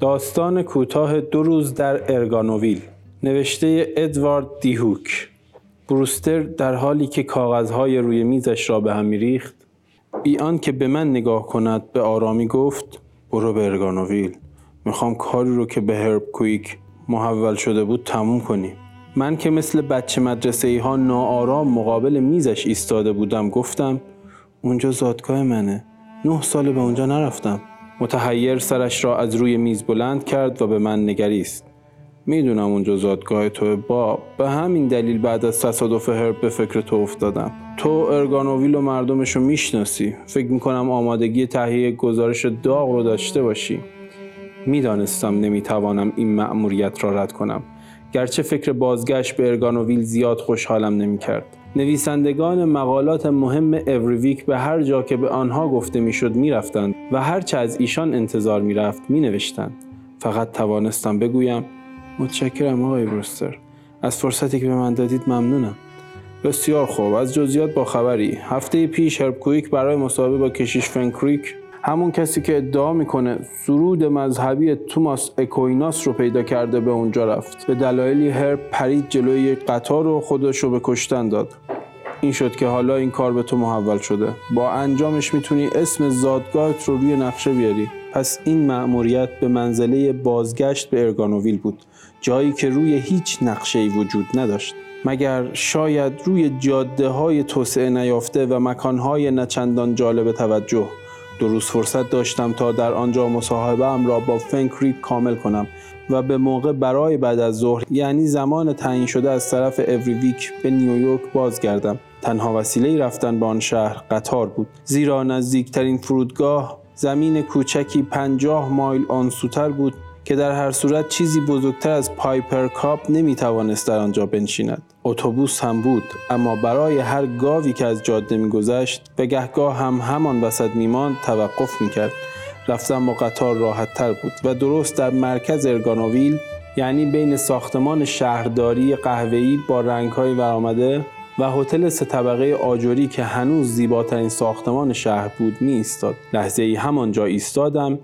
داستان کوتاه دو روز در ارگانوویل نوشته ادوارد دیهوک. بروستر در حالی که کاغذهای روی میزش را به هم میریخت بی که به من نگاه کند به آرامی گفت برو به ارگانوویل می‌خوام کاری رو که به هرب کویک محول شده بود تموم کنیم. من که مثل بچه مدرسه ای ها ناآرام مقابل میزش ایستاده بودم گفتم اونجا زادگاه منه نه سال به اونجا نرفتم. متحیر سرش را از روی میز بلند کرد و به من نگریست. می‌دونم اونجا زادگاه تو با به همین دلیل بعد از تصادف هرب به فکر تو افتادم. تو ارگانوویل و مردمش رو می‌شناسی. فکر می‌کنم آمادگی تهیه گزارش داغ رو داشته باشی. می‌دانستم نمی‌توانم این مأموریت را رد کنم. گرچه فکر بازگشت به ارگانوویل زیاد خوشحالم نمی‌کرد. نویسندگان مقالات مهم اوریویک به هر جا که به آنها گفته می‌شد می‌رفتند و هرچه از ایشان انتظار می‌رفت مینوشتند. فقط توانستم بگویم متشکرم آقای بروستر از فرصتی که به من دادید ممنونم. بسیار خوب. از جزئیات با خبری. هفته پیش هرب کویک برای مصاحبه با کشیش فنکریک همون کسی که ادعا می‌کنه سرود مذهبی توماس اکویناس رو پیدا کرده به اونجا رفت. به دلایلی هرب پرید جلوی یک قطار و خودش رو به کشتن داد. این شد که حالا این کار به تو محول شده. با انجامش می‌تونی اسم زادگاهت رو روی نقشه بیاری. پس این مأموریت به منزله بازگشت به ارگانوویل بود. جایی که روی هیچ نقشه‌ای وجود نداشت. مگر شاید روی جاده های توسعه نیافته و مکانهای نچندان جالب توجه. دو روز فرصت داشتم تا در آنجا مصاحبه ام را با فنکریک کامل کنم و به موقع برای بعد از ظهر یعنی زمان تعیین شده از طرف اوریویک به نیویورک بازگردم تنها وسیله رفتن به آن شهر قطار بود زیرا نزدیکترین فرودگاه زمین کوچکی پنجاه مایل آنسوتر بود که در هر صورت چیزی بزرگتر از پایپر کاپ نمی توانست در آنجا بنشیند. اتوبوس هم بود اما برای هر گاوی که از جاده میگذشت به گهگاه هم همان وسط میماند توقف می‌کرد رفتن با قطار راحت تر بود و درست در مرکز ارگانوویل یعنی بین ساختمان شهرداری قهوه‌ای با رنگهای ورآمده و هتل سه طبقه آجوری که هنوز زیباترین ساختمان شهر بود می ایستاد. لحظه ای همانجا ایستادم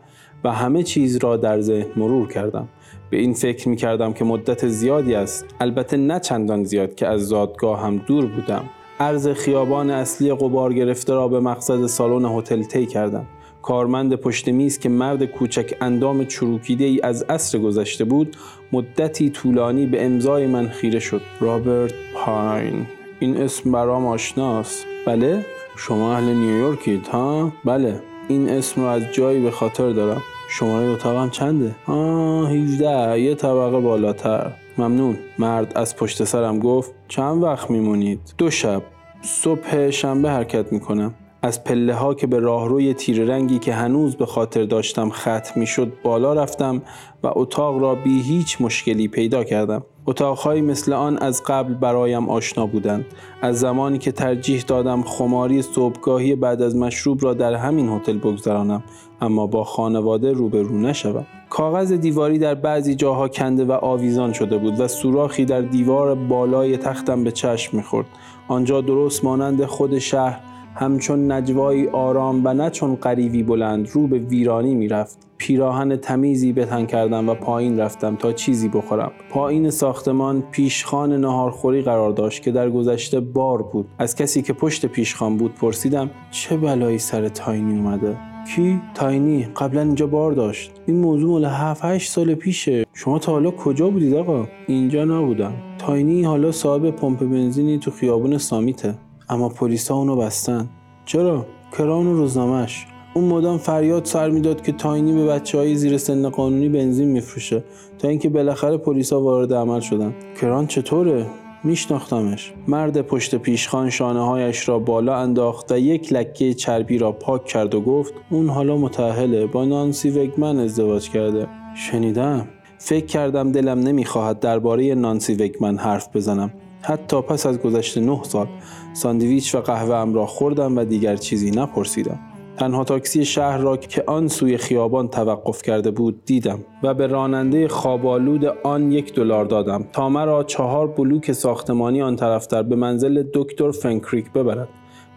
و همه چیز را در ذهن مرور کردم. به این فکر می کردم که مدت زیادی است. البته نه چندان زیاد که از زادگاه هم دور بودم. عرض خیابان اصلی قبار گرفته را به مقصد سالن هتل طی کردم. کارمند پشت میز که مرد کوچک اندام چروکیده ای از عصر گذشته بود مدتی طولانی به امضای من خیره شد. رابرت پاین. این اسم برام آشناست بله؟ شما اهل نیویورکید ها؟ بله. این اسم رو از جایی به خاطر دارم. شماره اتاقم چنده؟ آه 17 یه طبقه بالاتر. ممنون. مرد از پشت سرم گفت چند وقت میمونید؟ دو شب. صبح شنبه حرکت می‌کنم. از پله ها که به راهروی تیر رنگی که هنوز به خاطر داشتم ختم شد بالا رفتم و اتاق را بی هیچ مشکلی پیدا کردم. اتاقهایی مثل آن از قبل برایم آشنا بودند. از زمانی که ترجیح دادم خماری صبحگاهی بعد از مشروب را در همین هتل بگذرانم اما با خانواده روبرو نشوم. کاغذ دیواری در بعضی جاها کنده و آویزان شده بود و سوراخی در دیوار بالای تختم به چشم می‌خورد. آنجا درست مانند خود شهر همچون نجوایی آرام و نه چون قریبی بلند رو به ویرانی می‌رفت. پیراهن تمیزی به تن کردم و پایین رفتم تا چیزی بخورم. پایین ساختمان پیشخان نهارخوری قرار داشت که در گذشته بار بود. از کسی که پشت پیشخان بود پرسیدم چه بلایی سر تاینی اومده؟ کی؟ تاینی. قبلا اینجا بار داشت. این موضوع مال 7 8 سال پیشه. شما تا حالا کجا بودید آقا؟ اینجا نبودم. تاینی حالا صاحب پمپ بنزینی تو خیابون سامیته. اما پلیسا اونو بستن. چرا؟ کران و روزنامهش اون مدام فریاد سر می‌داد که تاینی به بچه های زیر سن قانونی بنزین میفروشه. تا اینکه بالاخره پلیسا وارد عمل شدن. کران چطوره؟ میشناختمش. مرد پشت پیشخان شانه هایش را بالا انداخت و یک لکه چربی را پاک کرد و گفت اون حالا متأهله. با نانسی وگمن ازدواج کرده. شنیدم. فکر کردم دلم نمی‌خواهد درباره نانسی وگمن حرف بزنم. حتی پس از گذشت نه سال ساندویچ و قهوه ام را خوردم و دیگر چیزی نپرسیدم. تنها تاکسی شهر را که آن سوی خیابان توقف کرده بود دیدم و به راننده خوابالود آن یک دلار دادم تا مرا چهار بلوک ساختمانی آن طرفتر به منزل دکتر فنکریک ببرد.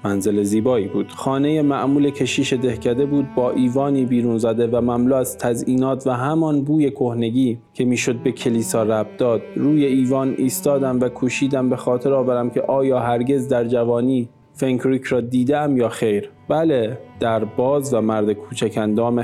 منزل زیبایی بود. خانه معمول کشیش دهکده بود با ایوانی بیرون زده و مملو از تزئینات و همان بوی کهنگی که می‌شد به کلیسا ربط داد. روی ایوان ایستادم و کوشیدم به خاطر آورم که آیا هرگز در جوانی فنکریک را دیدم یا خیر. بله در باز و مرد کوچک اندام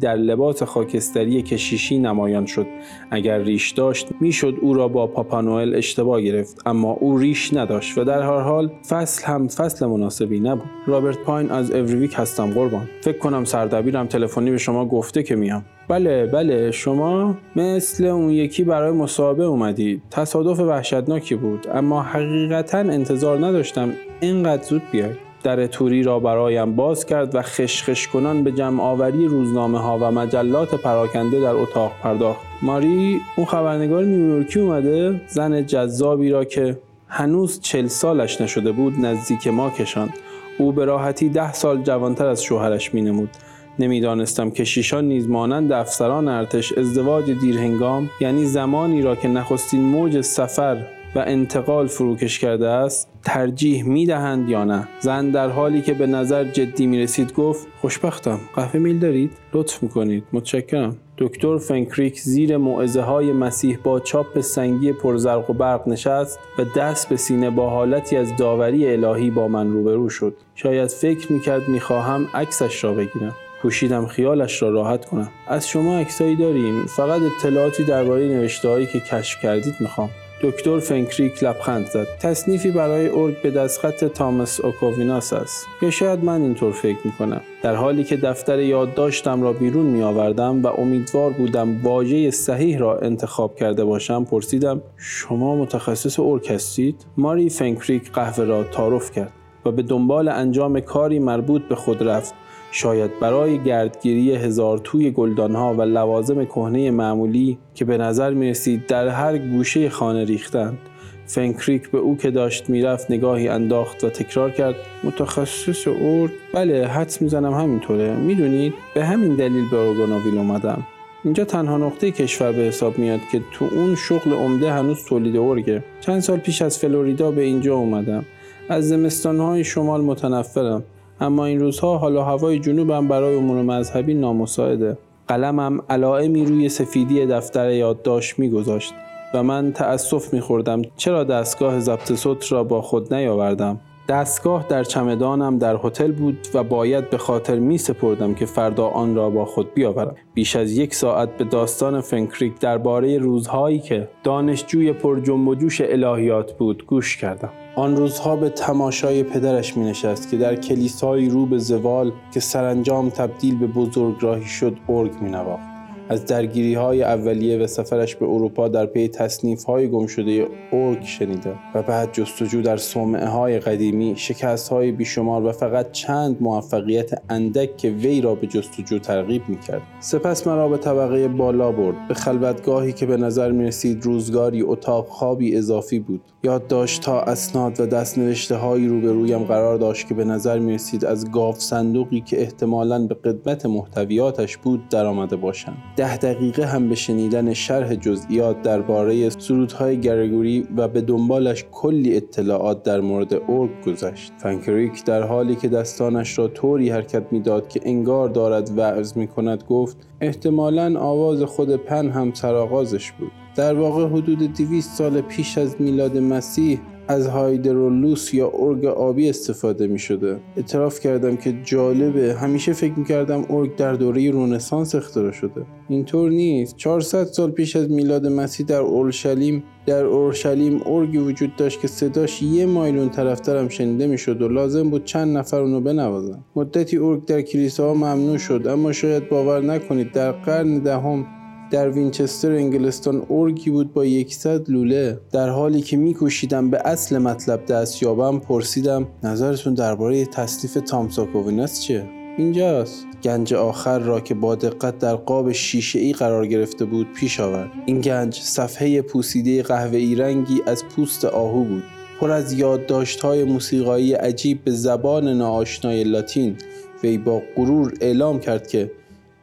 در لباس خاکستری کشیشی نمایان شد. اگر ریش داشت می‌شد او را با پاپانوئل اشتباه گرفت اما او ریش نداشت و در هر حال فصل هم فصل مناسبی نبود. رابرت پاین از اوریویک هستم قربان. فکر کنم سردبیرم تلفنی به شما گفته که میام. بله بله شما مثل اون یکی برای مصاحبه اومدید تصادف وحشتناکی بود اما حقیقتا انتظار نداشتم اینقدر زود بیاید در توری را برایم باز کرد و خشخش کنان به جمع آوری روزنامه ها و مجلات پراکنده در اتاق پرداخت. ماری اون خبرنگار نیویورکی اومده زن جذابی را که هنوز چل سالش نشده بود نزدیک ما کشاند. او به راحتی ده سال جوانتر از شوهرش می نمود نمی‌دانستم که شیشان نیز مانند افسران ارتش ازدواج دیرهنگام یعنی زمانی را که نخستین موج سفر و انتقال فروکش کرده است ترجیح می دهند یا نه؟ زن در حالی که به نظر جدی می رسید گفت خوشبختم قهوه میل دارید؟ لطف می‌کنید متشکرم. دکتر فنکریک زیر معزه های مسیح با چاپ سنگی پرزرق و برق نشست و دست به سینه با حالتی از داوری الهی با من روبرو شد. شاید فکر می‌کرد می‌خواهم عکسش را بگیرم. کوشیدم خیالش را راحت کنم. از شما عکسایی داریم فقط اطلاعاتی درباره نوشته که کشف کردید می‌خوام. دکتر فنکریک لبخند زد. تصنیفی برای ارگ به دستخط تامس اکویناس است. یا شاید من اینطور فکر می‌کنم. در حالی که دفتر یادداشتم را بیرون می آوردم و امیدوار بودم واژه صحیح را انتخاب کرده باشم پرسیدم شما متخصص ارگ هستید؟ ماری فنکریک قهوه را تعارف کرد و به دنبال انجام کاری مربوط به خود رفت. شاید برای گردگیری هزار توی گلدانها و لوازم کهنه معمولی که به نظر می رسید در هر گوشه خانه ریختند. فنکریک به او که داشت می‌رفت نگاهی انداخت و تکرار کرد متخصص ارد بله حدس می‌زنم همینطوره. می‌دونید به همین دلیل به اورگانوویل اومدم. اینجا تنها نقطه کشور به حساب میاد که تو اون شغل عمده هنوز تولید ارگه چند سال پیش از فلوریدا به اینجا اومدم. از زمستانهای شمال متنفرم. اما این روزها حالا هوای جنوبم برای امور مذهبی نامساعده. قلمم علائمی روی سفیدی دفتر یادداشت میگذاشت و من تأسف میخوردم چرا دستگاه ضبط صوت را با خود نیاوردم. دستگاه در چمدانم در هتل بود و باید به خاطر می سپردم که فردا آن را با خود بیاورم. بیش از یک ساعت به داستان فنکریک درباره روزهایی که دانشجوی پر جنب و جوش الهیات بود گوش کردم. آن روزها به تماشای پدرش می نشست که در کلیسایی رو به زوال که سرانجام تبدیل به بزرگراهی شد ارگ می نواخت. از درگیری های اولیه و سفرش به اروپا در پی تصنیف های گم شده اورک شنیده و بعد جستجو در صومعه های قدیمی شکست های بیشمار و فقط چند موفقیت اندک که وی را به جستجو ترغیب می کرد. سپس مرا به طبقه بالا برد. به خلوتگاهی که به نظر می رسید روزگاری اتاق خوابی اضافی بود. یادداشت تا اسناد و دستنوشته هایی روبرویم قرار داشت که به نظر می رسید از گاف صندوقی که احتمالاً به قدمت محتویاتش بود درآمده باشند. ده دقیقه هم به شنیدن شرح جزئیات درباره سرودهای گرگوری و به دنبالش کلی اطلاعات در مورد اورگ گذشت. فنکریک در حالی که دستانش را طوری حرکت می‌داد که انگار دارد وعظ می کند گفت احتمالا آواز خود پن هم سرآغازش بود. در واقع حدود 200 سال پیش از میلاد مسیح از هایدرولوس یا ارگ آبی استفاده می شده اعتراف کردم که جالبه. همیشه فکر می کردم ارگ در دوره رونسانس اختراع شده. اینطور نیست. 400 سال پیش از میلاد مسیح در اورشلیم در اورشلیم ارگی وجود داشت که صداش یه مایل اون طرفترم شنیده می‌شد و لازم بود چند نفر اونو بنوازن. مدتی ارگ در کلیساها ممنوع شد اما شاید باور نکنید در قرن دهم در وینچستر انگلستان ارگی بود با یکصد لوله. در حالی که میکوشیدم به اصل مطلب دست یابم پرسیدم نظرتون درباره تصنیف تامس اکویناس چیه؟ اینجاست. گنج آخر را که با دقت در قاب شیشه ای قرار گرفته بود پیش آورد. این گنج صفحه پوسیده قهوه‌ای رنگی از پوست آهو بود. پر از یادداشت های موسیقایی عجیب به زبان ناآشنای لاتین. وی با غرور اعلام کرد که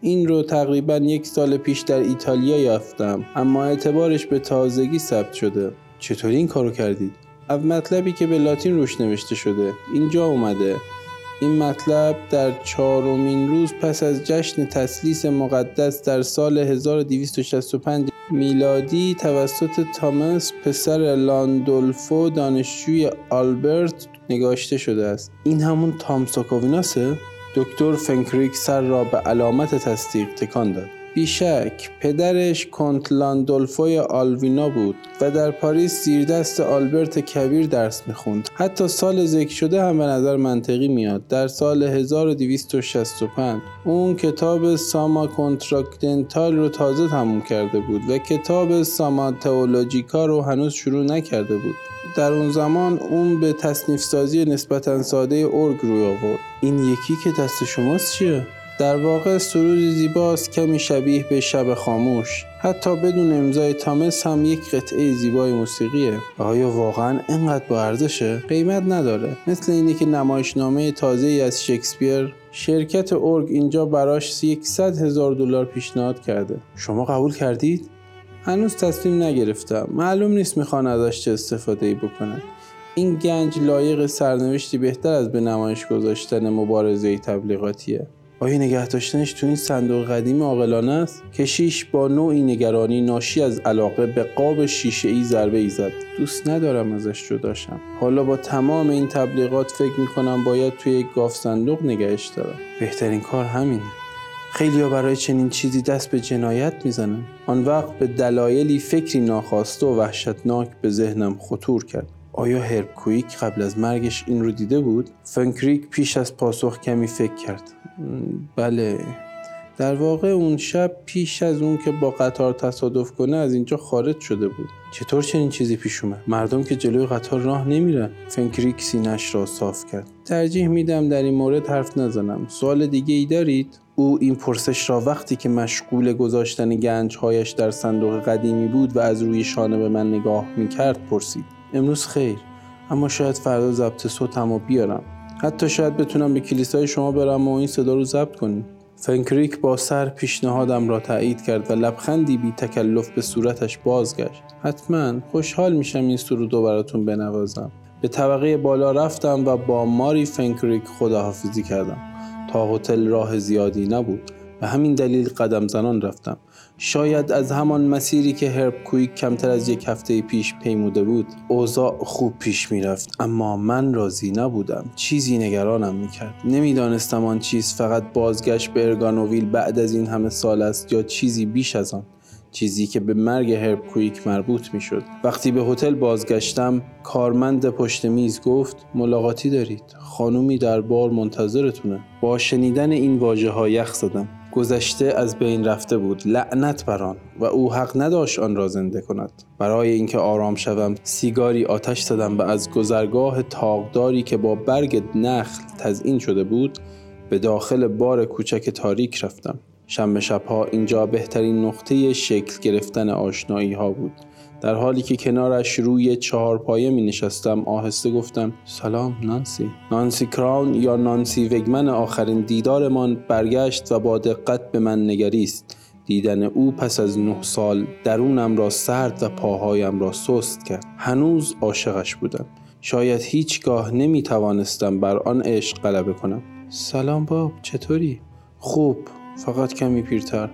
این رو تقریبا یک سال پیش در ایتالیا یافتم اما اعتبارش به تازگی ثبت شده. چطوری این کارو کردید؟ از مطلبی که به لاتین روش نوشته شده. اینجا اومده. این مطلب در چهارمین روز پس از جشن تسلیس مقدس در سال 1265 میلادی توسط تامس پسر لاندولفو دانشجوی آلبرت نگاشته شده است. این همون تامساکویناسه دکتر فنکریک سر را به علامت تصدیق تکان داد. بیشک پدرش کنت لاندولفوی آکوینا بود و در پاریس دست آلبرت کبیر درس می‌خوند. حتی سال ذکر شده هم به نظر منطقی میاد. در سال 1265 اون کتاب Summa Contra Gentiles رو تازه تموم کرده بود و کتاب Summa Theologica رو هنوز شروع نکرده بود. در اون زمان اون به تصنیف سازی نسبتا ساده ارگ روی آورد. این یکی که دست شماست چیه؟ در واقع سرود زیباست کمی شبیه به شب خاموش. حتی بدون امضای تامس هم یک قطعه زیبای موسیقیه. آیا واقعا اینقدر با ارزشه؟ قیمت نداره. مثل اینه که نمایشنامه تازه ای از شکسپیر شرکت اورگ اینجا براش 100 هزار دلار پیشنهاد کرده. شما قبول کردید؟ هنوز تصمیم نگرفتم. معلوم نیست می‌خوان ازش چه استفاده ای بکنن. این گنج لایق سرنوشتی بهتر از به نمایش گذاشتن مبارزه تبلیغاتیه. آیا نگه داشتنش تو این صندوق قدیم عاقلانه است کشیش با نوعی نگرانی ناشی از علاقه به قاب شیشه ای ضربه ای زد. دوست ندارم ازش جداشم حالا با تمام این تبلیغات فکر می‌کنم باید توی یک گاف صندوق نگهش دارم. بهترین کار همینه. خیلی ها برای چنین چیزی دست به جنایت می‌زنن. آن وقت به دلایلی فکری ناخواسته و وحشتناک به ذهنم خطور کرد. آیا هرب کویک قبل از مرگش این رو دیده بود؟ فنکریک پیش از پاسخ کمی فکر کرد. بله. در واقع اون شب پیش از اون که با قطار تصادف کنه از اینجا خارج شده بود. چطور چنین چیزی پیش اومد؟ مردم که جلوی قطار راه نمیرن. فنکریک سینش را صاف کرد. ترجیح میدم در این مورد حرف نزنم. سوال دیگه ای دارید؟ او این پرسش را وقتی که مشغول گذاشتن گنجهایش در صندوق قدیمی بود و از روی شانه به من نگاه می‌کرد پرسید. امروز خیر. اما شاید فردا ضبط صوتم رو بیارم. حتی شاید بتونم به کلیسای شما برم و این صدا رو ضبط کنیم. فنکریک با سر پیشنهادم را تایید کرد و لبخندی بی تکلف به صورتش بازگشت. حتما خوشحال میشم این سرود رو براتون بنوازم. به طبقه بالا رفتم و با ماری فنکریک خداحافظی کردم. تا هتل راه زیادی نبود به همین دلیل قدم زنان رفتم. شاید از همان مسیری که هرب کویک کمتر از یک هفته پیش پیموده بود اوضاع خوب پیش می‌رفت. اما من راضی نبودم. چیزی نگرانم می‌کرد. نمی‌دانستم آن چیز فقط بازگشت به ارگانوویل بعد از این همه سال است یا چیزی بیش از آن. چیزی که به مرگ هرب کویک مربوط می شد. وقتی به هتل بازگشتم کارمند پشت میز گفت ملاقاتی دارید. خانومی در بار منتظرتونه. با شنیدن این واژه ها یخ زدم. گذشته از بین رفته بود. لعنت بر آن و او حق نداشت آن را زنده کند. برای اینکه آرام شوم سیگاری آتش زدم و از گذرگاه تاغداری که با برگ نخل تزئین شده بود به داخل بار کوچک تاریک رفتم. شنبه شبها اینجا بهترین نقطه شکل گرفتن آشنایی ها بود. در حالی که کنارش روی چهار پایه می نشستم آهسته گفتم سلام نانسی. نانسی کراون یا نانسی وگمن آخرین دیدارمان برگشت و با دقت به من نگریست. دیدن او پس از نه سال درونم را سرد و پاهایم را سست کرد. هنوز عاشقش بودم. شاید هیچگاه نمی توانستم بر آن عشق غلبه کنم. سلام باب چطوری؟ خوب فقط کمی پیرتر.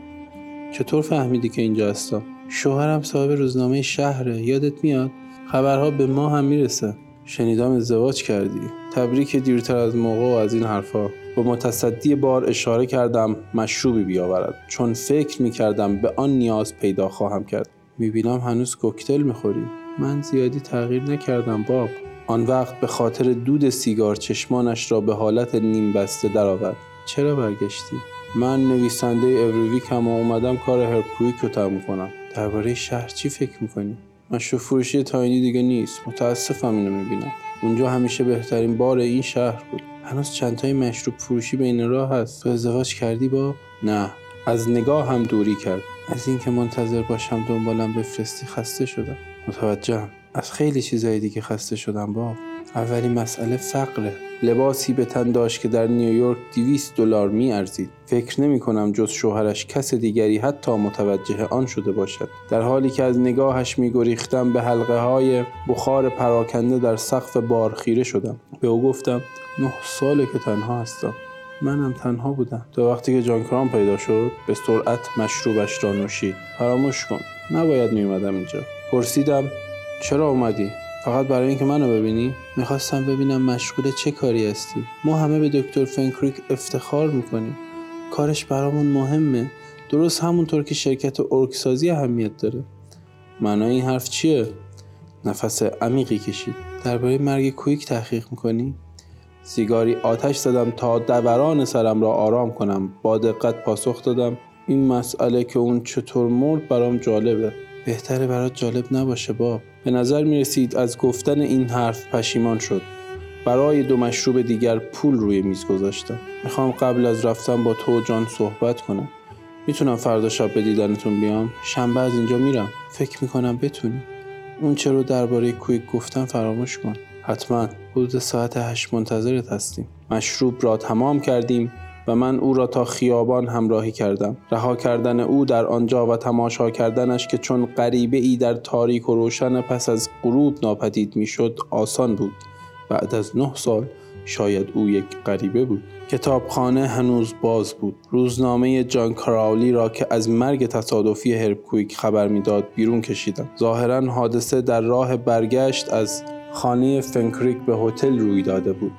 چطور فهمیدی که اینجا هستم؟ شوهرم صاحب روزنامه شهره. یادت میاد؟ خبرها به ما هم می‌رسه. شنیدم ازدواج کردی. تبریک دیرتر از موقع و از این حرفها با متصدی بار اشاره کردم مشروبی بیاورد. چون فکر می‌کردم به آن نیاز پیدا خواهم کرد. می‌بینم هنوز کوکتل می‌خوری. من زیادی تغییر نکردم باب آن وقت به خاطر دود سیگار چشمانش را به حالت نیم بسته درآورد. چرا برگشتی؟ من نویسنده اوریویکم و اومدم کار هرپویک رو تموم کنم. درباره شهر چی فکر می‌کنی؟ مشروب فروشی تاینی دیگه نیست. متاسفم اینو می‌بینم. اونجا همیشه بهترین بار این شهر بود. هنوز چندتای مشروب فروشی بین راه هست. تو ازدواج کردی با؟ نه. از نگاه هم دوری کرد. از اینکه منتظر باشم دنبالم بفرستی خسته شدم. متوجهم. از خیلی چیزای دیگه خسته شدم با اولین مسئله فقره. لباسی به تن داشت که در نیویورک 200 دلار می ارزید فکر نمی کنم جز شوهرش کس دیگری حتی متوجه آن شده باشد. در حالی که از نگاهش می گریختم به حلقه های بخار پراکنده در سقف بار خیره شدم. به او گفتم نه ساله که تنها هستم. منم تنها بودم. تا وقتی که جان کرام پیدا شد به سرعت مشروبش را نوشید. فراموش کن. نباید میومدم اینجا. پرسیدم چرا اومدی؟ فقط برای اینکه منو ببینی می‌خواستم ببینم مشغول چه کاری هستی. ما همه به دکتر فنکریک افتخار می‌کنیم. کارش برامون مهمه. درست همونطور که شرکت ارکسازی اهمیت داره. معنای این حرف چیه؟ نفس عمیقی کشید. درباره مرگ کویک تحقیق می‌کنی؟ سیگاری آتش زدم تا دوران سرم را آرام کنم. با دقت پاسخ دادم. این مسئله که اون چطور مرد برام جالبه. بهتره برات جالب نباشه باب. به نظر می رسید از گفتن این حرف پشیمان شد. برای دو مشروب دیگر پول روی میز گذاشتم. می‌خوام قبل از رفتن با تو جان صحبت کنم. می‌تونم فردا شب به دیدنتون بیام. شنبه از اینجا میرم. فکر می‌کنم بتونی. اون چرا درباره کویک گفتن فراموش کن. حتما حدود ساعت هشت منتظرت هستیم. مشروب را تمام کردیم. و من او را تا خیابان همراهی کردم. رها کردن او در آنجا و تماشا کردنش که چون غریبه ای در تاریک و روشن پس از غروب ناپدید می‌شد آسان بود. بعد از نه سال شاید او یک غریبه بود. کتابخانه هنوز باز بود. روزنامه جان کراولی را که از مرگ تصادفی هرب کویک خبر می‌داد بیرون کشیدم. ظاهرا حادثه در راه برگشت از خانه فنکریک به هتل روی داده بود.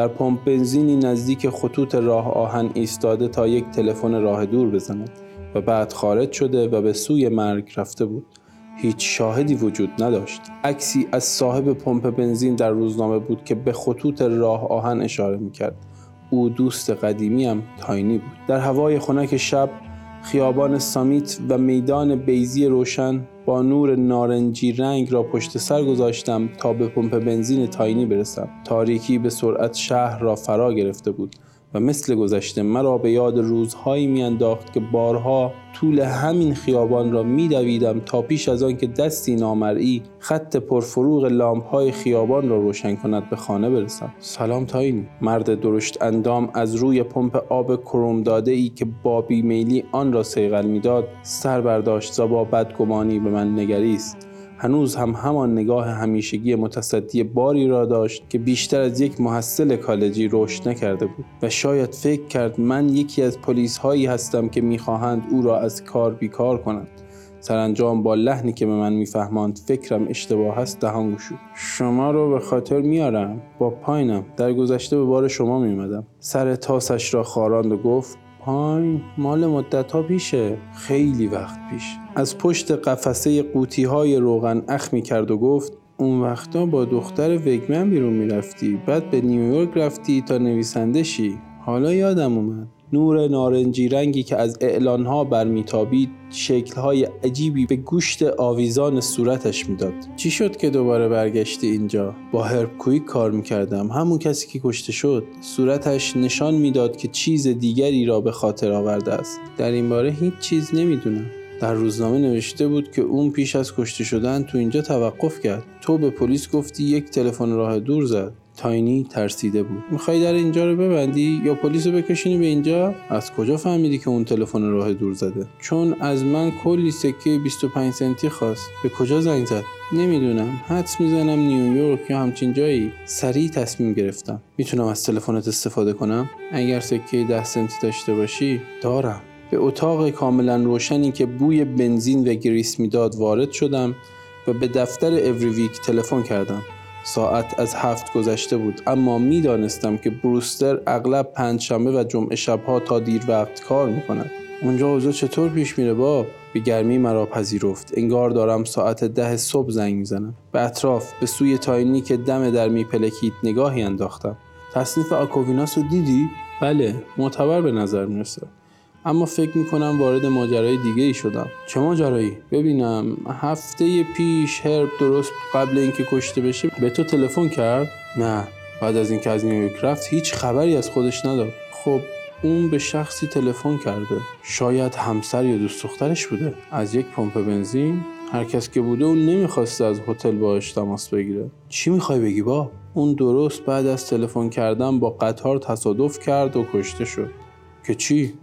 در پمپ بنزینی نزدیک خطوط راه آهن ایستاده تا یک تلفن راه دور بزند و بعد خارج شده و به سوی مرگ رفته بود. هیچ شاهدی وجود نداشت. عکسی از صاحب پمپ بنزین در روزنامه بود که به خطوط راه آهن اشاره می‌کرد. او دوست قدیمیم تاینی بود. در هوای خنک شب خیابان سامیت و میدان بیزی روشن با نور نارنجی رنگ را پشت سر گذاشتم تا به پمپ بنزین تاینی برسم. تاریکی به سرعت شهر را فرا گرفته بود. و مثل گذشته مرا به یاد روزهایی میانداخت که بارها طول همین خیابان را میدویدم تا پیش از آن که دستی نامرئی خط پرفروغ لامپ های خیابان را روشن کند به خانه برسم. سلام تاینی. مرد درشت اندام از روی پمپ آب کروم داده ای که با بیمیلی آن را سیغل می‌داد سر برداشت با بدگمانی به من نگریست. هنوز هم همان نگاه همیشگی متصدی باری را داشت که بیشتر از یک محصل کالجی رشد نکرده بود و شاید فکر کرد من یکی از پلیس هایی هستم که می‌خواهند او را از کار بیکار کنند. سرانجام با لحنی که به من میفهماند فکرم اشتباه است دهان گشود. شما رو به خاطر میارم. با پایینم. در گذشته به بار شما میمدم سر تاسش را خاراند و گفت پاین مال مدت ها پیشه. خیلی وقت پیش. از پشت قفسه قوطی های روغن اخ می کرد و گفت اون وقتا با دختر وگمن بیرون می‌رفتی. بعد به نیویورک رفتی تا نویسنده شی حالا یادم اومد. نور نارنجی رنگی که از اعلانها برمیتابید شکلهای عجیبی به گوشت آویزان صورتش می‌داد. چی شد که دوباره برگشتی اینجا؟ با هرب کویک کار می‌کردم. همون کسی که کشته شد. صورتش نشان می‌داد که چیز دیگری را به خاطر آورده است. در این باره هیچ چیز نمی‌دونم. در روزنامه نوشته بود که اون پیش از کشته شدن تو اینجا توقف کرد. تو به پلیس گفتی یک تلفن راه دور زد. تاینی ترسیده بود. می‌خوای در اینجا رو ببندی یا پلیس رو بکشونی به اینجا؟ از کجا فهمیدی که اون تلفن راه دور زده؟ چون از من کلی سکه 25 سنتی خواست. به کجا زنگ زد؟ نمی‌دونم. حدس می‌زنم نیویورک یا همچین جایی. سریع تصمیم گرفتم. می‌تونم از تلفنت استفاده کنم؟ اگر سکه 10 سنتی داشته باشی دارم. به اتاق کاملا روشنی که بوی بنزین و گریس می‌داد وارد شدم و به دفتر اوریویک تلفن کردم. ساعت از هفت گذشته بود. اما می‌دانستم که بروستر اغلب پنجشنبه و جمعه شبها تا دیر وقت کار می‌کند. اونجا اوضاع چطور پیش میره باب؟ به گرمی مرا پذیرفت. انگار دارم ساعت ده صبح زنگ می‌زنم. به اطراف به سوی تاینی که دم در میپلکید نگاهی انداختم. تصنیف آکوویناس رو دیدی؟ بله معتبر به نظر می‌رسه اما فکر می‌کنم وارد ماجرای دیگه ای شدم. چه ماجرایی؟ ببینم. هفته پیش هرب درست قبل اینکه کشته بشه به تو تلفن کرد؟ نه. بعد از اینکه از نیویورک رفت هیچ خبری از خودش نداد. خب اون به شخصی تلفن کرده. شاید همسر یا دوست دخترش بوده. از یک پمپ بنزین. هر کس که بوده اون نمی‌خواسته از هتل باش تماس بگیره. چی می‌خوای بگی با؟ اون درست بعد از تلفن کردن با قطار تصادف کرد و کشته شد. که چی؟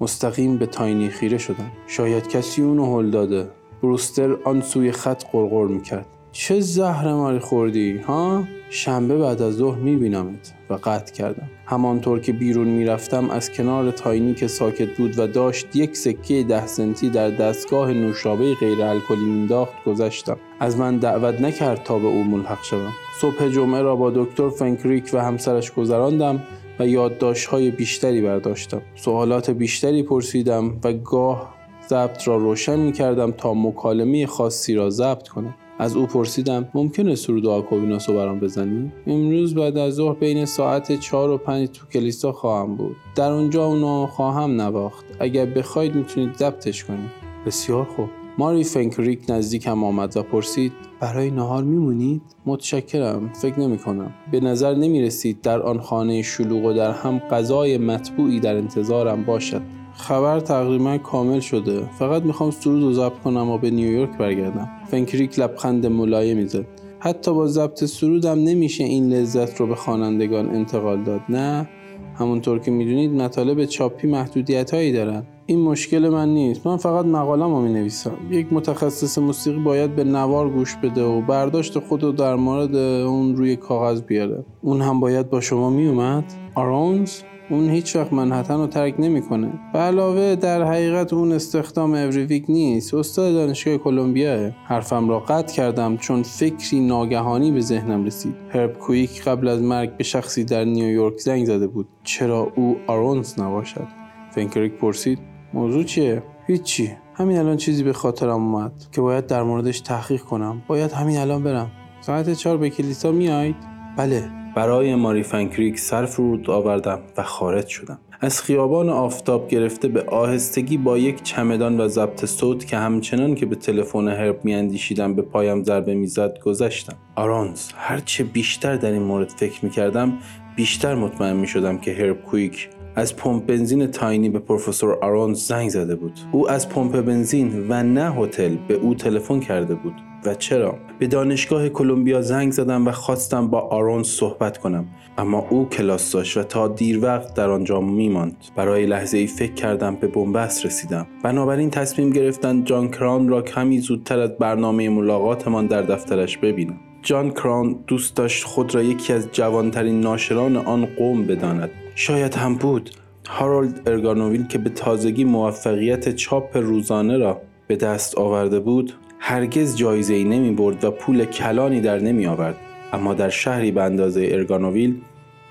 مستقیم به تاینی خیره شدم شاید کسی اونو هل داده. بروستر آن سوی خط قرقر می‌کرد. چه زهر ماری خوردی ها؟ شنبه بعد از ظهر میبینمت. و قطع کردم. همانطور که بیرون می‌رفتم از کنار تاینی که ساکت بود و داشت یک سکه ده سنتی در دستگاه نوشابه غیر الکلی مینداخت گذشتم. از من دعوت نکرد تا به او ملحق شوم. صبح جمعه را با دکتر فنکریک و همسرش گذراندم. و یادداشت‌های بیشتری برداشتم. سوالات بیشتری پرسیدم و گاه ضبط را روشن می کردم تا مکالمه خاصی را ضبط کنم. از او پرسیدم ممکنه سرود آکوبیناس رو برام بزنی؟ امروز بعد از ظهر بین ساعت چهار و پنج تو کلیسا خواهم بود. در اونجا اونو خواهم نواخت. اگر بخواید می‌تونید ضبطش کنید. بسیار خوب. ماری فنکریک نزدیکم آمد و پرسید برای نهار میمونید؟ متشکرم فکر نمی کنم. به نظر نمی رسید در آن خانه شلوغ و در هم غذای مطبوعی در انتظارم باشد. خبر تقریبا کامل شده فقط می‌خوام سرود و ضبط کنم و به نیویورک برگردم فنکریک لبخند ملایمی زد حتی با ضبط سرودم نمیشه این لذت رو به خوانندگان انتقال داد نه همونطور که می‌دونید مطالب چاپی محدودیت هایی دارن این مشکل من نیست. من فقط مقالم رو می نویسم یک متخصص موسیقی باید به نوار گوش بده و برداشت خود رو در مورد اون روی کاغذ بیاره. اون هم باید با شما می اومد آرونز اون هیچ وقت منحتن رو ترک نمی‌کنه. به علاوه در حقیقت اون استخدام اوریویک نیست. استاد دانشگاه کلمبیا حرفم را قطع کردم چون فکری ناگهانی به ذهنم رسید. هرب کویک قبل از مرگ به شخصی در نیویورک زنگ زده بود. چرا او آرونز نباشد؟ فنکریک پرسید. موضوع چیه؟ هیچی. همین الان چیزی به خاطرم اومد که باید در موردش تحقیق کنم. باید همین الان برم. ساعت چهار به کلیسا میایید بله. برای ماری فنکریک سر فرود آوردم و خارج شدم. از خیابان آفتاب گرفته به آهستگی با یک چمدان و ضبط صوت که همچنان که به تلفن هرب میاندیشیدم به پایم ضربه می‌زد گذشتم. آرونز هرچه بیشتر در این مورد فکر می‌کردم بیشتر مطمئن می‌شدم که هرب کویک از پمپ بنزین تاینی به پروفسور آرونز زنگ زده بود. او از پمپ بنزین و نه هتل به او تلفن کرده بود. و چرا؟ به دانشگاه کلمبیا زنگ زدم و خواستم با آرونز صحبت کنم. اما او کلاس داشت و تا دیر وقت در آنجا میماند. برای لحظه ای فکر کردم به بنبست رسیدم. بنابراین تصمیم گرفتن جان کران را کمی زودتر از برنامه ملاقاتمان در دفترش ببینم. جان کران دوست داشت خود را یکی از جوانترین ناشران آن قوم بداند. شاید هم بود. هارولد ارگانوویل که به تازگی موفقیت چاپ روزانه را به دست آورده بود هرگز جایزه ای نمی برد و پول کلانی در نمی آورد اما در شهری به اندازه ارگانوویل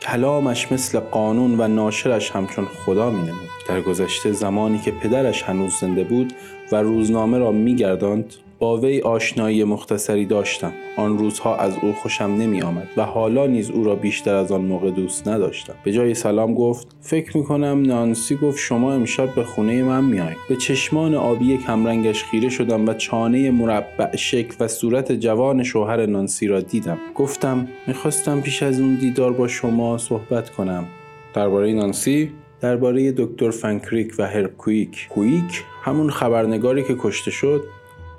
کلامش مثل قانون و ناشرش همچون خدا می نمود. در گذشته زمانی که پدرش هنوز زنده بود و روزنامه را می گرداند با وی آشنایی مختصری داشتم. آن روزها از او خوشم نمی آمد و حالا نیز او را بیشتر از آن موقع دوست نداشتم. به جای سلام گفت فکر می کنم نانسی گفت شما امشب به خونه من میای به چشمان آبی کمرنگش خیره شدم و چانه مربع شکل و صورت جوان شوهر نانسی را دیدم. گفتم می‌خواستم پیش از اون دیدار با شما صحبت کنم. درباره نانسی؟ درباره دکتر فنکریک و هرب کویک کویک؟ همون خبرنگاری که کشته شد؟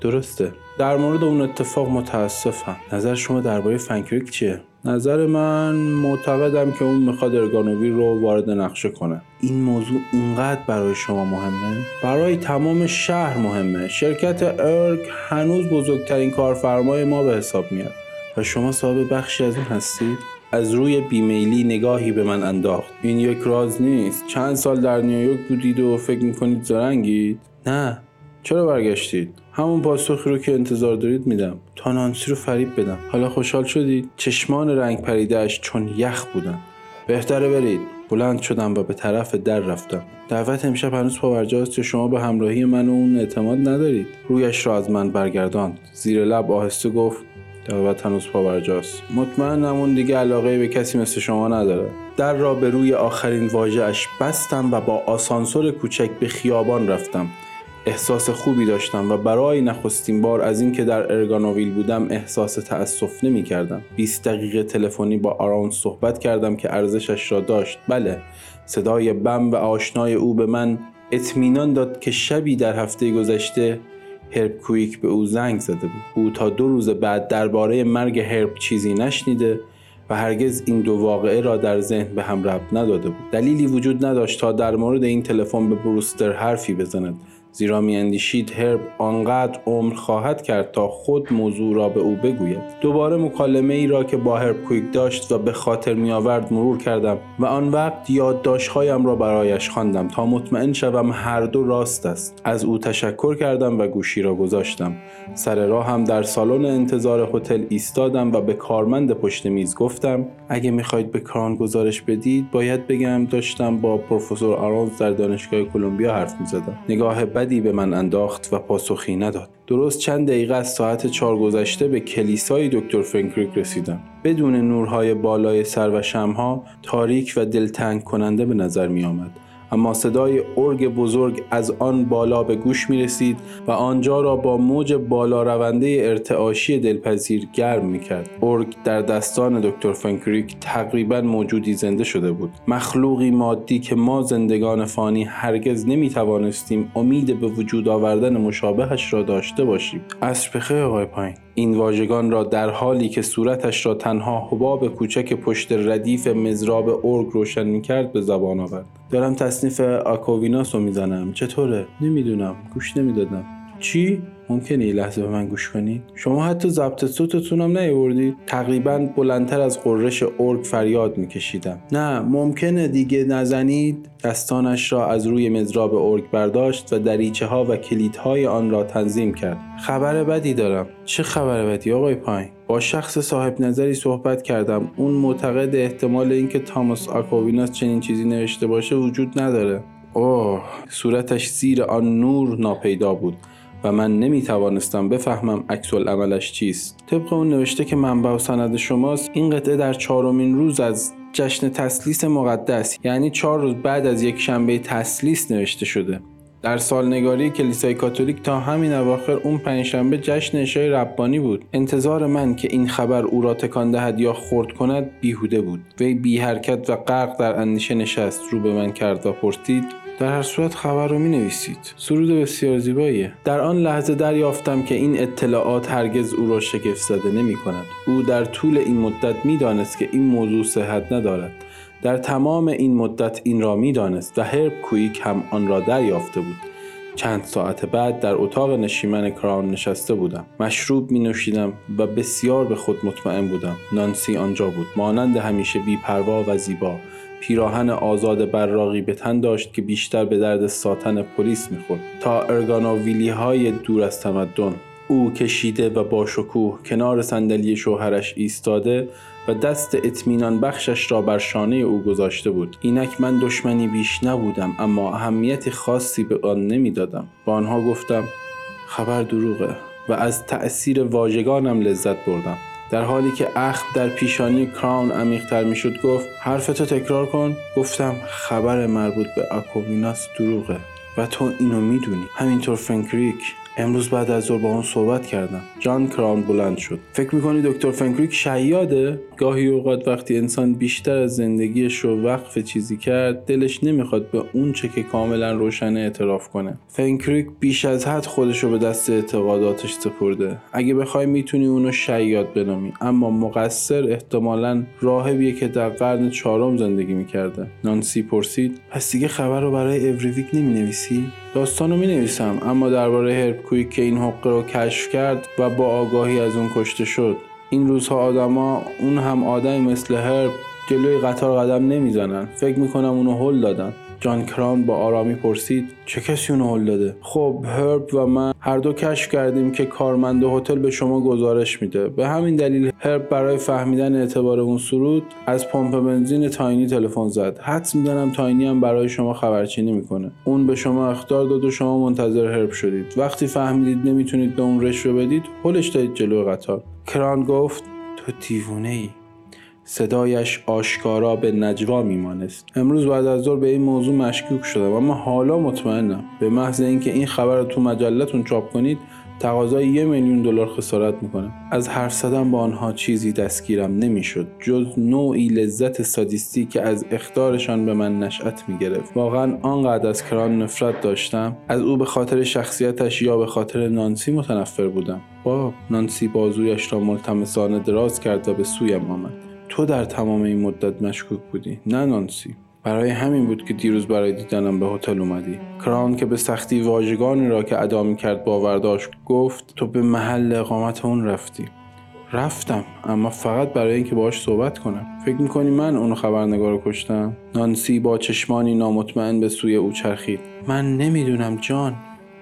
درسته. در مورد اون اتفاق متاسفم. نظر شما درباره فنکریک چیه؟ نظر من معتقدم که اون می‌خواد ارگانووی رو وارد نقشه کنه. این موضوع اونقدر برای شما مهمه؟ برای تمام شهر مهمه. شرکت ارگ هنوز بزرگترین کارفرمای ما به حساب میاد. و شما صاحب بخشی از اون هستید؟ از روی بیمیلی نگاهی به من انداخت. این یک راز نیست. چند سال در نیویورک بودید و فکر می‌کنید زرنگید؟ نه. چرا برگشتید؟ همون پاسخی رو که انتظار دارید میدم. تا نانسی رو فریب بدم. حالا خوشحال شدید؟ چشمان رنگ پریدهش چون یخ بودن. بهتره برید. بلند شدم و به طرف در رفتم. دعوت امشب هنوز پاورجاست که شما به همراهی من و اون اعتماد ندارید؟ رویش را از من برگرداند. زیر لب آهسته گفت دعوت هنوز پاورجاست مطمئنم اون دیگه علاقه به کسی مثل شما نداره. در را به روی آخرین واژهاش بستم و با آسانسور کوچک به خیابان رفتم. احساس خوبی داشتم و برای نخستین بار از اینکه در ارگانوویل بودم احساس تأسف نمی کردم 20 دقیقه تلفنی با آرون صحبت کردم که ارزشش را داشت. بله صدای بم و آشنای او به من اطمینان داد که شبی در هفته گذشته هرب کویک به او زنگ زده بود. او تا دو روز بعد درباره مرگ هرب چیزی نشنیده و هرگز این دو واقعه را در ذهن به هم ربط نداده بود. دلیلی وجود نداشت تا در مورد این تلفن به بروستر حرفی بزند. زیرا میاندیشید هرب آنقدر عمر خواهد کرد تا خود موضوع را به او بگوید. دوباره مکالمه ای را که با هرب کویک داشت و به خاطر میآورد مرور کردم و آن وقت یادداشتهایم را برایش خواندم تا مطمئن شوم هر دو راست است. از او تشکر کردم و گوشی را گذاشتم. سر راه هم در سالن انتظار هتل ایستادم و به کارمند پشت میز گفتم اگه می‌خواید به کران گزارش بدید باید بگم داشتم با پروفسور آرونز در دانشگاه کلمبیا حرف می‌زدم. نگاه بدی به من انداخت و پاسخی نداد درست چند دقیقه از ساعت چهار گذشته به کلیسای دکتر فنکریک رسیدم بدون نورهای بالای سر و شمع‌ها تاریک و دلتنگ کننده به نظر می آمد. اما صدای ارگ بزرگ از آن بالا به گوش می رسید و آنجا را با موج بالا رونده ارتعاشی دلپذیر گرم می کرد. ارگ در دستان دکتر فنکریک تقریبا موجودی زنده شده بود. مخلوقی مادی که ما زندگان فانی هرگز نمی توانستیم امید به وجود آوردن مشابهش را داشته باشیم. عصر بخیر آقای پایین. این واژگان را در حالی که صورتش را تنها حباب کوچک پشت ردیف مزراب ارگ روشن می کرد به زبان آورد. دارم تصنیف آکوویناس رو می‌زنم. چطوره؟ نمی‌دونم. گوش نمی‌دادم. چی؟ ممکنه یه لحظه به من گوش کنید؟ شما حتی ضبط صوتتون هم نیاوردید. تقریبا بلندتر از قررش ارگ فریاد میکشیدم. نه ممکنه دیگه نزنید. دستانش را از روی مزراب ارگ برداشت و دریچه ها و کلیدهای آن را تنظیم کرد. خبر بدی دارم. چه خبر بدی آقای پایین؟ با شخص صاحب نظری صحبت کردم. اون معتقد احتمال اینکه تاماس آکوویناس چنین چیزی نوشته باشه وجود نداره. اوه صورتش زیر آن نور ناپیدا بود. و من نمی توانستم بفهمم عکس عملش چیست. طبق اون نوشته که منبع و سند شماست این قطعه در چهارمین روز از جشن تسلیس مقدس یعنی چهار روز بعد از یک شنبه تسلیس نوشته شده. در سالنگاری کلیسای کاتولیک تا همین اواخر اون پنجشنبه جشن اشای ربانی بود. انتظار من که این خبر او را تکان دهد یا خرد کند بیهوده بود. وی بی حرکت و غرق در اندیشه نشست. رو به من کرد و پرسید در هر صورت خبر رو می نویسید سرود بسیار زیباییه. در آن لحظه دریافتم که این اطلاعات هرگز او را شگفت زده نمی کند او در طول این مدت می دانست که این موضوع صحت ندارد. در تمام این مدت این را می دانست و هرب کویک هم آن را دریافته بود. چند ساعت بعد در اتاق نشیمن کراون نشسته بودم. مشروب می نوشیدم و بسیار به خود مطمئن بودم. نانسی آنجا بود. مانند همیشه بیپروا و زیبا. پیراهن آزاد براقی به تن داشت که بیشتر به درد ساتن پلیس می‌خورد. تا ارگاناویلی های دور از تمدن او کشیده و با شکوه کنار صندلی شوهرش ایستاده و دست اطمینان بخشش را بر شانه او گذاشته بود. اینک من دشمنی بیش نبودم اما اهمیت خاصی به آن نمی‌دادم. با آنها گفتم خبر دروغه و از تأثیر واژگانم لذت بردم. در حالی که اخم در پیشانی کراون عمیقتر می‌شد گفت حرفتو تکرار کن. گفتم خبر مربوط به اکویناس دروغه و تو اینو می‌دونی. همینطور فنکریک امروز بعد از ظهر با اون صحبت کردم. جان کراون بلند شد. فکر می‌کنی دکتر فنکریک شیاده؟ گاهی اوقات وقتی انسان بیشتر از زندگیش رو وقف چیزی کرد دلش نمی‌خواد به اون چه که کاملا روشنه اعتراف کنه. فنکریک بیش از حد خودش رو به دست اعتقاداتش سپرده. اگه بخوای می‌تونی اونو شیاد بنامی. اما مقصر احتمالا راهبیه که در قرن چهارم زندگی می‌کرده. نانسی پرسید پس دیگه خبر رو برای اوریویک نمی‌نویسی؟ داستان رو می نویسم اما درباره هرب کویک که این حقه رو کشف کرد و با آگاهی از اون کشته شد. این روزها آدما اون هم آدمی مثل هرب جلوی قطار قدم نمی‌زنن. فکر می‌کنم اونو هل دادن. جان کران با آرامی پرسید چه کسی اونو هل داده؟ خب هرب و من هر دو کشف کردیم که کارمند هتل به شما گزارش میده. به همین دلیل هرب برای فهمیدن اعتبار اون سرود از پمپ بنزین تاینی تلفن زد. حدس می‌دانم تاینی هم برای شما خبرچینی می‌کنه. اون به شما اختار داد و شما منتظر هرب شدید. وقتی فهمیدید نمی‌تونید به اون رشوه بدید هلش دادید جلو قطار. کران گفت تو دیوونه ای صدایش آشکارا به نجوا میمانست امروز بعد از ظهر به این موضوع مشکوک شدم اما حالا مطمئنم. به محض اینکه این خبر رو تو مجلتون چاپ کنید تقاضای یه میلیون دلار خسارت می‌کنم. از حرف زدن با آنها چیزی دستگیرم نمی‌شد جز نوعی لذت سادیستی که از اختارشان به من نشأت می‌گرفت. واقعا آنقدر از کران نفرت داشتم از او به خاطر شخصیتش یا به خاطر نانسی متنفر بودم. با نانسی بازویش را ملتمسانه دراز کرد و به سویم آمد. تو در تمام این مدت مشکوک بودی نه نانسی. برای همین بود که دیروز برای دیدنم به هتل اومدی. کران که به سختی واژگانی را که ادا کرد باور داشت گفت تو به محل اقامت اون رفتی. رفتم اما فقط برای اینکه باهاش صحبت کنم. فکر می‌کنی من اونو خبرنگار رو کشتم؟ نانسی با چشمانی نامطمئن به سوی او چرخید. من نمی‌دونم جان.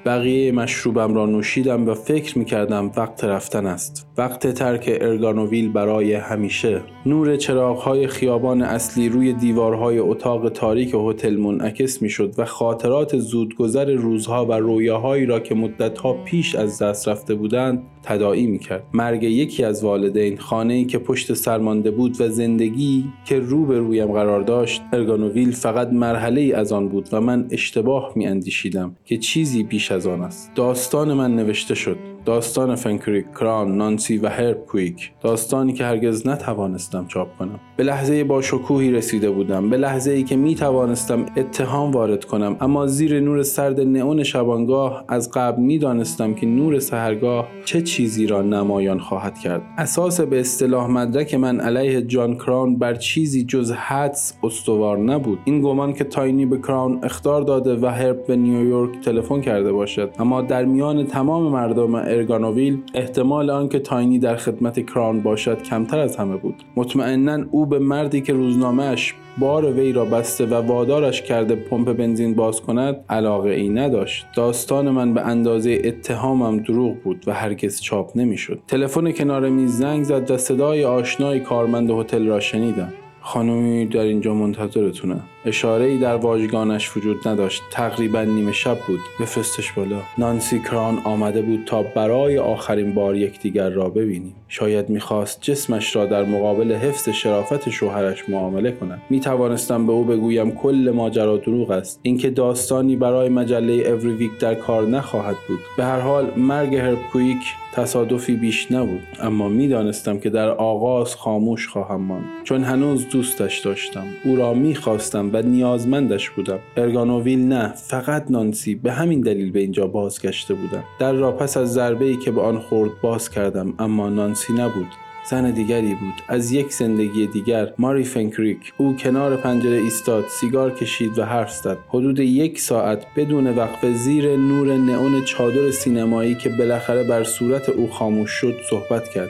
بقیه مشروبم را نوشیدم و فکر می‌کردم وقت رفتن است. وقت ترک ارگانوویل برای همیشه. نور چراغهای خیابان اصلی روی دیوارهای اتاق تاریک هتل منعکس می‌شد و خاطرات زودگذر روزها و رویاهایی را که مدتها پیش از دست رفته بودند تداعی می‌کرد. مرگ یکی از والدین خانه ای که پشت سرمانده بود و زندگی که رو به رویم قرار داشت ارگانوویل فقط مرحله ای از آن بود و من اشتباه می اندیشیدم که چیزی بیش از آن است. داستان من نوشته شد. داستان فنکریک کران نانسی و هرب کویک داستانی که هرگز نتوانستم چاپ کنم. به لحظه با شکوهی رسیده بودم. به لحظه ای که می توانستم اتهام وارد کنم. اما زیر نور سرد نئون شبانگاه از قبل می دانستم که نور سهرگاه چه چیزی را نمایان خواهد کرد. اساس به اصطلاح مدرک من علیه جان کران بر چیزی جز حدس استوار نبود. این گمان که تاینی به کران اختار داده و هرب به نیویورک تلفن کرده باشد. اما در میان تمام مردم ارگانوویل احتمال آنکه تاینی در خدمت کران باشد کمتر از همه بود. مطمئنا او به مردی که روزنامهش بار وی را بسته و وادارش کرده پمپ بنزین باز کند علاقه ای نداشت. داستان من به اندازه اتهامم دروغ بود و هرگز چاپ نمی‌شد. تلفن کنار میز زنگ زد و صدای آشنای کارمند هتل را شنیدم. خانمی در اینجا منتظرتونه. اشاره ای در واژگانش وجود نداشت. تقریبا نیمه شب بود. بفرستش بالا. نانسی کران آمده بود تا برای آخرین بار یکدیگر را ببینیم. شاید می‌خواست جسمش را در مقابل حفظ شرافت شوهرش معامله کند. می‌توانستم به او بگویم کل ماجرا دروغ است. اینکه داستانی برای مجله Every Week در کار نخواهد بود. به هر حال مرگ هرب کویک تصادفی بیش نبود. اما می‌دانستم که در آغاز خاموش خواهم ماند. چون هنوز دوستش داشتم. او را می‌خواستم و نیازمندش بودم. ارگانوویل نه فقط نانسی. به همین دلیل به اینجا بازگشته بودم. در را پس از ضربه ای که به آن خورد باز کردم. اما نانسی نبود. زن دیگری بود. از یک زندگی دیگر ماری فنکریک. او کنار پنجره ایستاد سیگار کشید و حرف زد. حدود یک ساعت بدون وقفه زیر نور نئون چادر سینمایی که بالاخره بر صورت او خاموش شد صحبت کرد.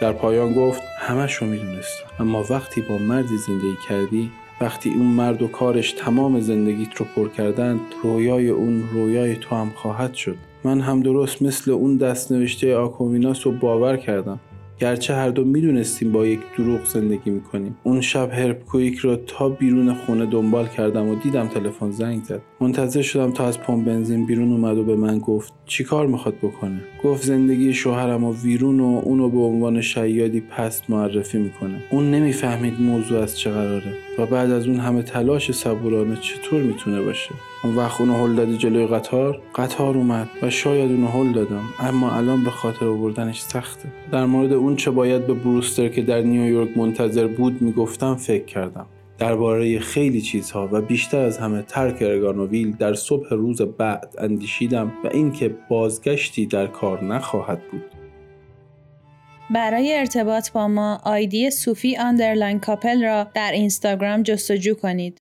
در پایان گفت همش رو می‌دونستم. اما وقتی با مردی زندگی کردی وقتی اون مرد و کارش تمام زندگیت رو پر کردند رویای اون رویای تو هم خواهد شد. من هم درست مثل اون دست نوشته آکومیناس رو باور کردم. گرچه هر دو می‌دونستیم با یک دروغ زندگی می‌کنیم. اون شب هرب کویک رو تا بیرون خونه دنبال کردم و دیدم تلفن زنگ زد. منتظر شدم تا از پمپ بنزین بیرون اومد و به من گفت چیکار می‌خواد بکنه؟ گفت زندگی شوهرم و ویرون و اونو به عنوان شیادی پست معرفی می‌کنه. اون نمی‌فهمید موضوع از چه قراره و بعد از اون همه تلاش صبورانه چطور می‌تونه باشه. اون وقت اونو هل دادی جلوی قطار؟ قطار اومد و شاید اونو هل دادم اما الان به خاطر آوردنش سخته. در مورد اون چه باید به بروستر که در نیویورک منتظر بود می‌گفتم فکر کردم. درباره خیلی چیزها و بیشتر از همه ترک ارگانوویل در صبح روز بعد اندیشیدم و اینکه بازگشتی در کار نخواهد بود. برای ارتباط با ما آیدی صوفی آندرلاین کاپل را در اینستاگرام جستجو کنید.